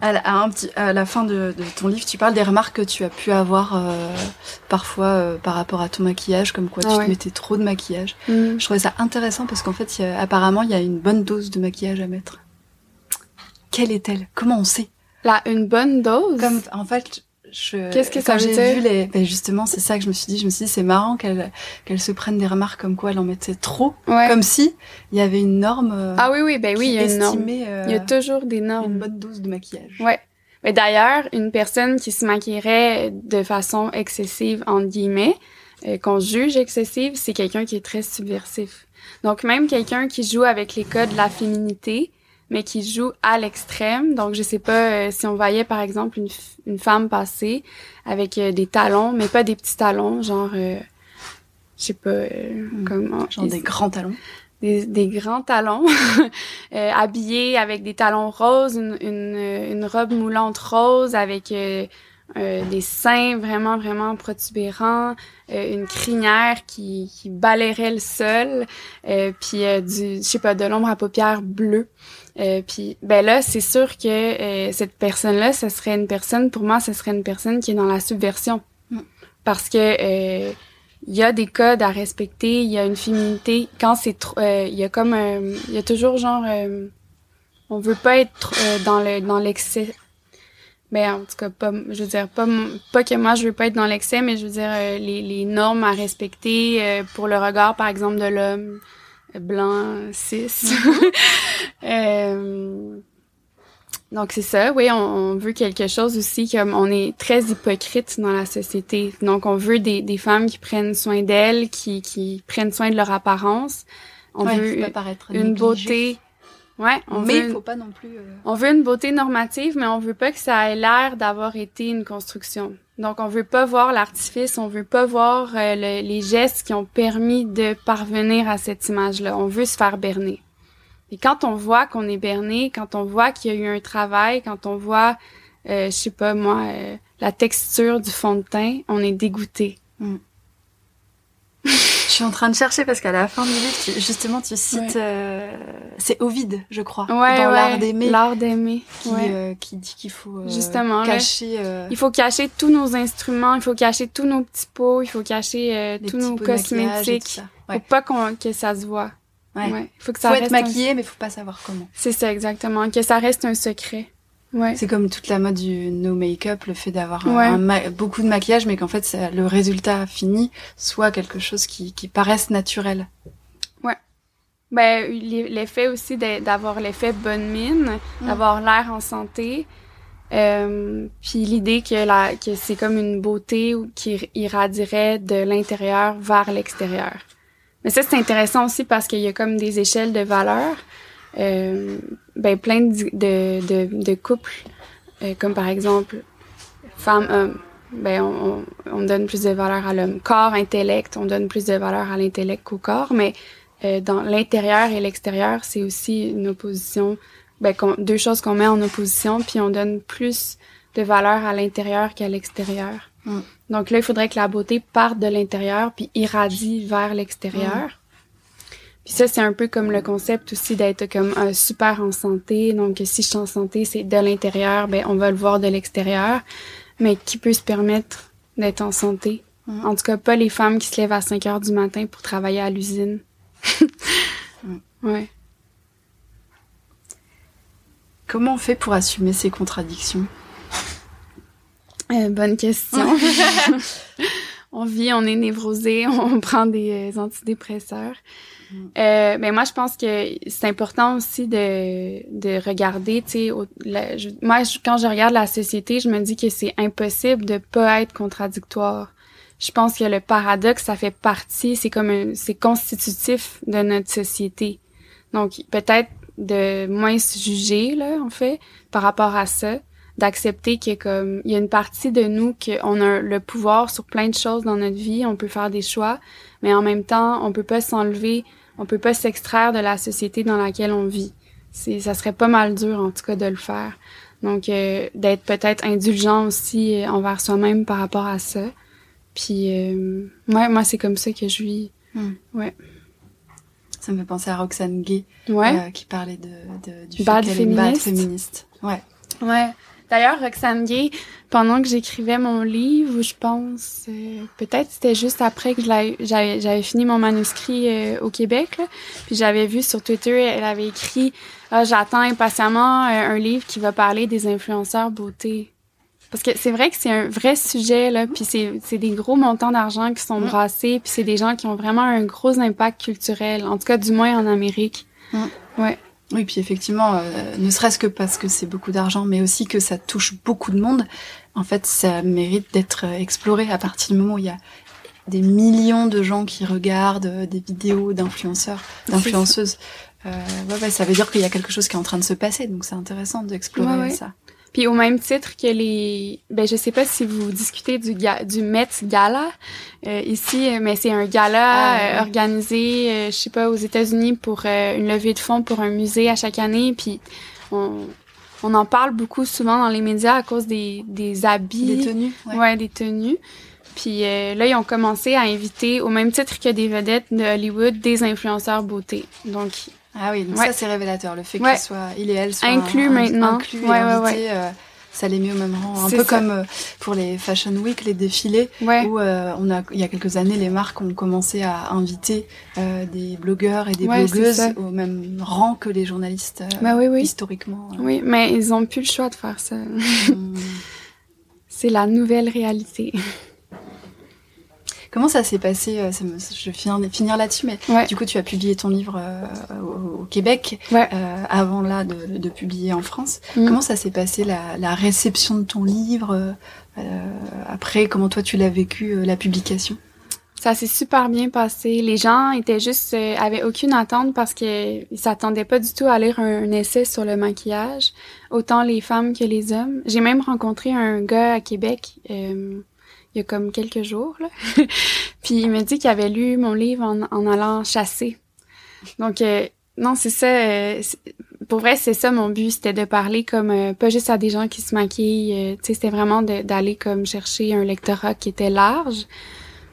Speaker 1: à, la, à un petit, à la fin de, de ton livre, tu parles des remarques que tu as pu avoir euh, parfois euh, par rapport à ton maquillage, comme quoi
Speaker 2: Ah
Speaker 1: tu
Speaker 2: ouais.
Speaker 1: te mettais trop de maquillage.
Speaker 2: Mm.
Speaker 1: Je trouvais ça intéressant parce qu'en fait, il y a- apparemment, il y a une bonne dose de maquillage à mettre. Quelle est-elle? Comment on sait?
Speaker 2: Là, une bonne dose?
Speaker 1: Comme en fait,
Speaker 2: Qu'est-ce que ça
Speaker 1: quand j'ai vu les, ben justement, c'est ça que je me suis dit. Je me suis dit, c'est marrant qu'elle qu'elle se prenne des remarques comme quoi elle en mettait trop,
Speaker 2: Ouais.
Speaker 1: comme si il y avait une norme.
Speaker 2: Ah oui, oui, ben oui, il y a une norme.
Speaker 1: euh,
Speaker 2: Il y a toujours des normes.
Speaker 1: une bonne dose de maquillage.
Speaker 2: Ouais. Mais d'ailleurs, une personne qui se maquillerait de façon excessive, entre guillemets, euh, qu'on juge excessive, c'est quelqu'un qui est très subversif. Donc même quelqu'un qui joue avec les codes de la féminité, mais qui joue à l'extrême. Donc je sais pas euh, si on voyait par exemple une, une femme passer avec euh, des talons, mais pas des petits talons, genre, euh, je sais pas euh,
Speaker 1: Mm.
Speaker 2: comment.
Speaker 1: Genre des grands talons.
Speaker 2: des, des grands talons, [LAUGHS] euh, habillés avec des talons roses, une, une, une robe moulante rose avec euh, euh, des seins vraiment, vraiment protubérants, euh, une crinière qui, qui balayerait le sol, euh, puis du, je sais pas, de l'ombre à paupières bleue. Euh, puis ben là, c'est sûr que euh, cette personne-là, ce serait une personne, pour moi, ce serait une personne qui est dans la subversion.
Speaker 1: Mm.
Speaker 2: Parce que euh, il y a des codes à respecter, il y a une féminité. Quand c'est trop, euh, il y a comme, il y a toujours genre, euh, on veut pas être euh, dans le dans l'excès. Ben en tout cas pas, je veux dire pas pas que moi je veux pas être dans l'excès, mais je veux dire les, les normes à respecter pour le regard par exemple de l'homme blanc cis. [LAUGHS] euh, donc c'est ça, oui, on, veut quelque chose aussi comme on est très hypocrite dans la société. Donc on veut des, des femmes qui prennent soin d'elles, qui, qui prennent soin de leur apparence. On veut une beauté. Ouais,
Speaker 1: on mais il faut pas non plus. Euh,
Speaker 2: on veut une beauté normative, mais on veut pas que ça ait l'air d'avoir été une construction. Donc on veut pas voir l'artifice, on veut pas voir euh, les gestes qui ont permis de parvenir à cette image-là. On veut se faire berner. Et quand on voit qu'on est berné, quand on voit qu'il y a eu un travail, quand on voit, euh, je sais pas moi, euh, la texture du fond de teint, on est dégoûté.
Speaker 1: Mm. [LAUGHS] je suis en train de chercher parce qu'à la fin du livre, justement, tu cites, euh, c'est Ovide, je crois,
Speaker 2: ouais, dans l'art d'aimer,
Speaker 1: l'art d'aimer, qui, euh, qui dit qu'il faut
Speaker 2: justement
Speaker 1: cacher.
Speaker 2: il faut cacher tous nos instruments, il faut cacher tous nos petits pots, il faut cacher tous nos cosmétiques, faut pas qu'on que ça se voit.
Speaker 1: Ouais. Faut que ça faut être maquillé, mais faut pas savoir comment.
Speaker 2: C'est ça exactement, que ça reste un secret. Ouais.
Speaker 1: C'est comme toute la mode du no make-up, le fait d'avoir beaucoup de maquillage, mais qu'en fait le résultat fini soit quelque chose qui, qui paraisse naturel.
Speaker 2: Ouais. Ben l'effet aussi d'avoir l'effet bonne mine, mm. d'avoir l'air en santé. Euh, puis l'idée que la que c'est comme une beauté qui irradierait de l'intérieur vers l'extérieur. Mais ça, c'est intéressant aussi parce qu'il y a comme des échelles de valeurs. Euh, ben, plein de, de, de, couples, euh, comme par exemple femme-homme. Ben, on, on, donne plus de valeur à l'homme. Corps, intellect, on donne plus de valeur à l'intellect qu'au corps, mais euh, dans l'intérieur et l'extérieur, c'est aussi une opposition, ben, deux choses qu'on met en opposition, puis on donne plus de valeur à l'intérieur qu'à l'extérieur. Mm. Donc là, il faudrait que la beauté parte de l'intérieur puis irradie vers l'extérieur. Puis ça, c'est un peu comme le concept aussi d'être comme un super en santé. Donc si je suis en santé, c'est de l'intérieur, ben on va le voir de l'extérieur. Mais qui peut se permettre d'être en santé? Mm. En tout cas, pas les femmes qui se lèvent à 5 heures du matin pour travailler à l'usine. [LAUGHS] Ouais.
Speaker 1: Comment on fait pour assumer ces contradictions?
Speaker 2: Euh, bonne question. [LAUGHS] [LAUGHS] on vit, on est névrosé, on prend des euh, antidépresseurs. Euh, ben moi, je pense que c'est important aussi de, de regarder, tu sais, moi, quand je regarde la société, je me dis que c'est impossible de pas être contradictoire. Je pense que le paradoxe, ça fait partie, c'est comme c'est constitutif de notre société. Donc, peut-être de moins se juger, là, en fait, par rapport à ça d'accepter qu'il y a comme il y a une partie de nous qu'on a le pouvoir sur plein de choses dans notre vie, on peut faire des choix, mais en même temps, on peut pas s'enlever, on peut pas s'extraire de la société dans laquelle on vit. C'est ça serait pas mal dur en tout cas de le faire. Donc euh, d'être peut-être indulgent aussi euh, envers soi-même par rapport à ça. Puis euh, ouais, moi c'est comme ça que je vis. Hmm. Ouais.
Speaker 1: Ça me fait penser à Roxane Gay
Speaker 2: ouais.
Speaker 1: qui parlait de, de du
Speaker 2: bad féministe. bad
Speaker 1: féministe. Ouais.
Speaker 2: Ouais. D'ailleurs, Roxane Gay, pendant que j'écrivais mon livre, je pense, euh, peut-être c'était juste après que j'avais fini mon manuscrit euh, au Québec, puis j'avais vu sur Twitter, elle avait écrit ah, J'attends impatiemment euh, un livre qui va parler des influenceurs beauté ». Parce que c'est vrai que c'est un vrai sujet, là, puis c'est des gros montants d'argent qui sont brassés, puis c'est des gens qui ont vraiment un gros impact culturel, en tout cas du moins en Amérique. Ouais.
Speaker 1: Oui, puis effectivement, euh, ne serait-ce que parce que c'est beaucoup d'argent, mais aussi que ça touche beaucoup de monde, en fait, ça mérite d'être euh, exploré à partir du moment où il y a des millions de gens qui regardent euh, des vidéos d'influenceurs, d'influenceuses. Euh, ouais, ouais, ça veut dire qu'il y a quelque chose qui est en train de se passer, donc c'est intéressant d'explorer ça.
Speaker 2: Puis au même titre que les, ben je sais pas si vous discutez du du Met Gala euh, ici, mais c'est un gala ah, euh, organisé, euh, je sais pas aux États-Unis pour une levée de fonds pour un musée à chaque année. Puis on on en parle beaucoup souvent dans les médias à cause des des habits,
Speaker 1: des tenues,
Speaker 2: ouais, des tenues. Puis là, ils ont commencé à inviter, au même titre que des vedettes de Hollywood, des influenceurs beauté. Donc,
Speaker 1: ah oui, donc ça c'est révélateur, le fait qu'il soit, il et elle soient
Speaker 2: inclus maintenant,
Speaker 1: inclus ouais, ouais, euh, ça les met au même rang. Un peu comme euh, pour les Fashion Week, les défilés,
Speaker 2: ouais.
Speaker 1: où euh, on a, il y a quelques années, les marques ont commencé à inviter des blogueurs et des blogueuses au même rang que les journalistes
Speaker 2: bah, oui, oui.
Speaker 1: historiquement.
Speaker 2: Oui, mais ils ont plus le choix de faire ça. Hmm. [LAUGHS] C'est la nouvelle réalité.
Speaker 1: Comment ça s'est passé euh, Je vais finir, là-dessus, mais du coup, tu as publié ton livre euh, au, Québec euh, avant là de, publier en France. Mm. Comment ça s'est passé la, réception de ton livre Après, comment toi tu l'as vécu la publication?
Speaker 2: Ça s'est super bien passé. Les gens étaient juste avaient aucune attente parce qu'ils s'attendaient pas du tout à lire un, essai sur le maquillage, autant les femmes que les hommes. J'ai même rencontré un gars à Québec y a comme quelques jours. Là. [LAUGHS] puis il m'a dit qu'il avait lu mon livre en, en allant chasser. Donc, euh, non, c'est ça. Euh, pour vrai, c'est ça mon but, c'était de parler comme euh, pas juste à des gens qui se maquillent. tu sais, c'était vraiment d'aller comme chercher un lectorat qui était large.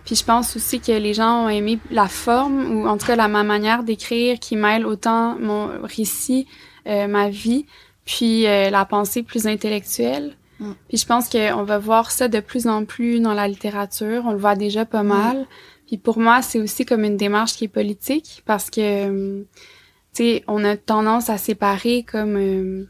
Speaker 2: Puis je pense aussi que les gens ont aimé la forme, ou en tout cas la ma manière d'écrire qui mêle autant mon récit, ma vie, puis la pensée plus intellectuelle. Mm. Puis je pense qu'on va voir ça de plus en plus dans la littérature. On le voit déjà pas mm. mal. Puis pour moi, c'est aussi comme une démarche qui est politique parce que, hum, tu sais, on a tendance à séparer comme hum,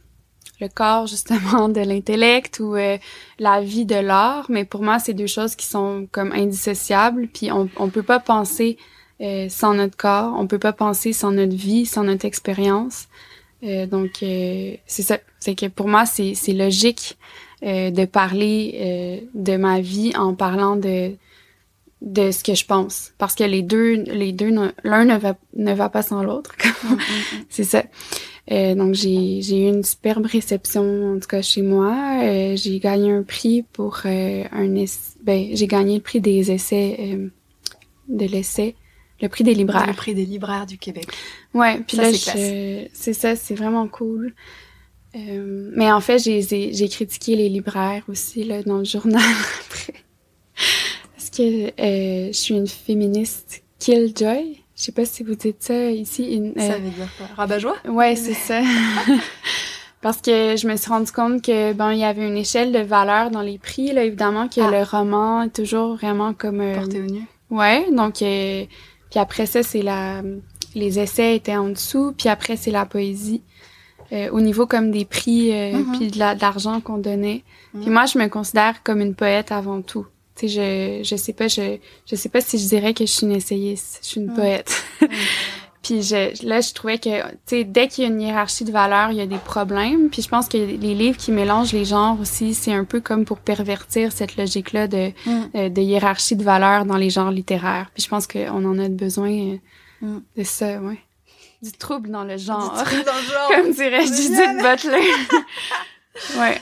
Speaker 2: le corps [LAUGHS] justement de l'intellect ou euh, la vie de l'art. Mais pour moi, c'est deux choses qui sont comme indissociables. Puis on, on peut pas penser euh, sans notre corps. On peut pas penser sans notre vie, sans notre expérience. Euh, donc, euh, c'est ça. C'est que pour moi, c'est logique euh, de parler euh, de ma vie en parlant de de ce que je pense. Parce que les deux les deux l'un ne va ne va pas sans l'autre [LAUGHS] mm, mm, mm. c'est ça. Euh, donc j'ai j'ai eu une superbe réception en tout cas chez moi. Euh, j'ai gagné un prix pour euh, un ben j'ai gagné le prix des essais de l'essai le prix des libraires.
Speaker 1: Le prix des libraires du Québec.
Speaker 2: Ouais puis là c'est ça c'est vraiment cool euh, mais en fait, j'ai critiqué les libraires aussi là, dans le journal [LAUGHS] après. Parce que euh, je suis une féministe killjoy. Je sais pas si vous dites ça ici.
Speaker 1: Une, ça euh, veut dire quoi? Rabat-joie?
Speaker 2: Ouais, c'est ça. [LAUGHS] Parce que je me suis rendu compte que bon, il y avait une échelle de valeur dans les prix. Là, évidemment que ah. le roman est toujours vraiment comme
Speaker 1: porté au nu.
Speaker 2: Ouais, donc puis après ça, c'est la les essais étaient en dessous, puis après c'est la poésie. Euh, au niveau comme des prix euh, mm-hmm. puis de l'argent qu'on donnait. Mm-hmm. Puis moi, je me considère comme une poète avant tout. Tu sais, je je sais pas, je je sais pas si je dirais que je suis une essayiste. Je suis une mm. poète. [LAUGHS] puis je, là, je trouvais que, tu sais, dès qu'il y a une hiérarchie de valeurs, il y a des problèmes. Puis je pense que les livres qui mélangent les genres aussi, c'est un peu comme pour pervertir cette logique-là de, mm. euh, de hiérarchie de valeurs dans les genres littéraires. Puis je pense qu'on en a besoin mm. de ça, ouais du trouble dans le genre.
Speaker 1: Du trouble dans le [LAUGHS] genre.
Speaker 2: Comme dirait Judith Butler. [LAUGHS] ouais.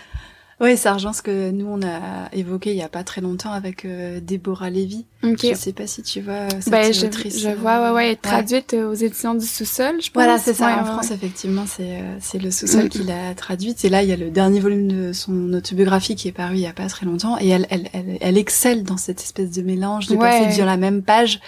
Speaker 1: Oui, ça rejoint ce que nous on a évoqué il y a pas très longtemps avec euh, Déborah Lévy.
Speaker 2: Okay.
Speaker 1: Je sais pas si tu vois cette
Speaker 2: ben, je, je vois, ouais, ouais, traduite aux éditions du sous-sol, je pense.
Speaker 1: Voilà, c'est ça. en France, effectivement, c'est euh, c'est le sous-sol mm. qui l'a traduite. Et là, il y a le dernier volume de son autobiographie qui est paru il y a pas très longtemps, et elle elle elle, elle excelle dans cette espèce de mélange de passer sur la même page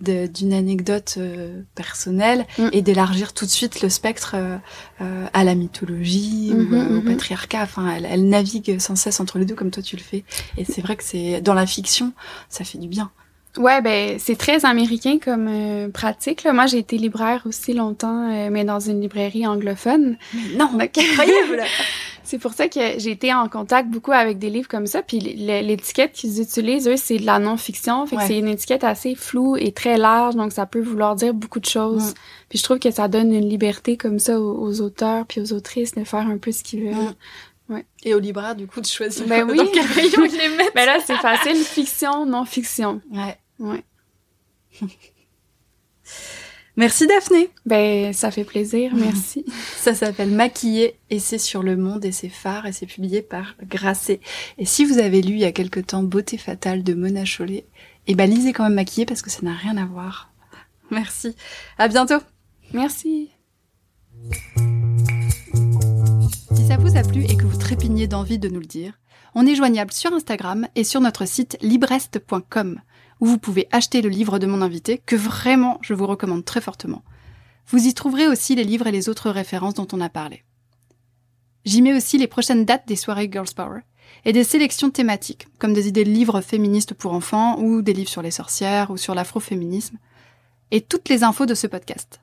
Speaker 1: d'une anecdote euh, personnelle mm. et d'élargir tout de suite le spectre euh, euh, à la mythologie ou mm-hmm, au mm-hmm. patriarcat. Enfin, elle, elle, navigue sans cesse entre les deux comme toi tu le fais. Et c'est vrai que c'est dans la fiction, ça fait du bien.
Speaker 2: Ouais, ben c'est très américain comme pratique. Là. Moi, j'ai été libraire aussi longtemps, mais dans une librairie anglophone.
Speaker 1: non, [LAUGHS] incroyable. [LAUGHS]
Speaker 2: C'est pour ça que j'ai été en contact beaucoup avec des livres comme ça. Puis l'étiquette qu'ils utilisent, eux, c'est de la non-fiction. Fait que c'est une étiquette assez floue et très large, donc ça peut vouloir dire beaucoup de choses. Puis je trouve que ça donne une liberté comme ça aux, auteurs puis aux autrices de faire un peu ce qu'ils veulent. Ouais.
Speaker 1: Et aux libraires, du coup, de choisir
Speaker 2: ben [LAUGHS] oui.
Speaker 1: dans quel rayon les mettent?
Speaker 2: ben là, c'est facile. Fiction, non-fiction.
Speaker 1: Ouais.
Speaker 2: Ouais. [LAUGHS]
Speaker 1: Merci Daphné.
Speaker 2: Ben, ça fait plaisir, [LAUGHS] merci.
Speaker 1: ça s'appelle Maquiller et c'est sur Le Monde et c'est phare et c'est publié par Grasset. Et si vous avez lu il y a quelque temps Beauté fatale de Mona Chollet, eh ben lisez quand même Maquiller parce que ça n'a rien à voir. Merci. À bientôt.
Speaker 2: Merci.
Speaker 1: Si ça vous a plu et que vous trépignez d'envie de nous le dire, on est joignable sur Instagram et sur notre site librest.com où vous pouvez acheter le livre de mon invité, que vraiment je vous recommande très fortement. Vous y trouverez aussi les livres et les autres références dont on a parlé. J'y mets aussi les prochaines dates des soirées Girls Power et des sélections thématiques, comme des idées de livres féministes pour enfants ou des livres sur les sorcières ou sur l'afroféminisme, et toutes les infos de ce podcast.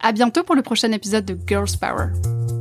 Speaker 1: À bientôt pour le prochain épisode de Girls Power.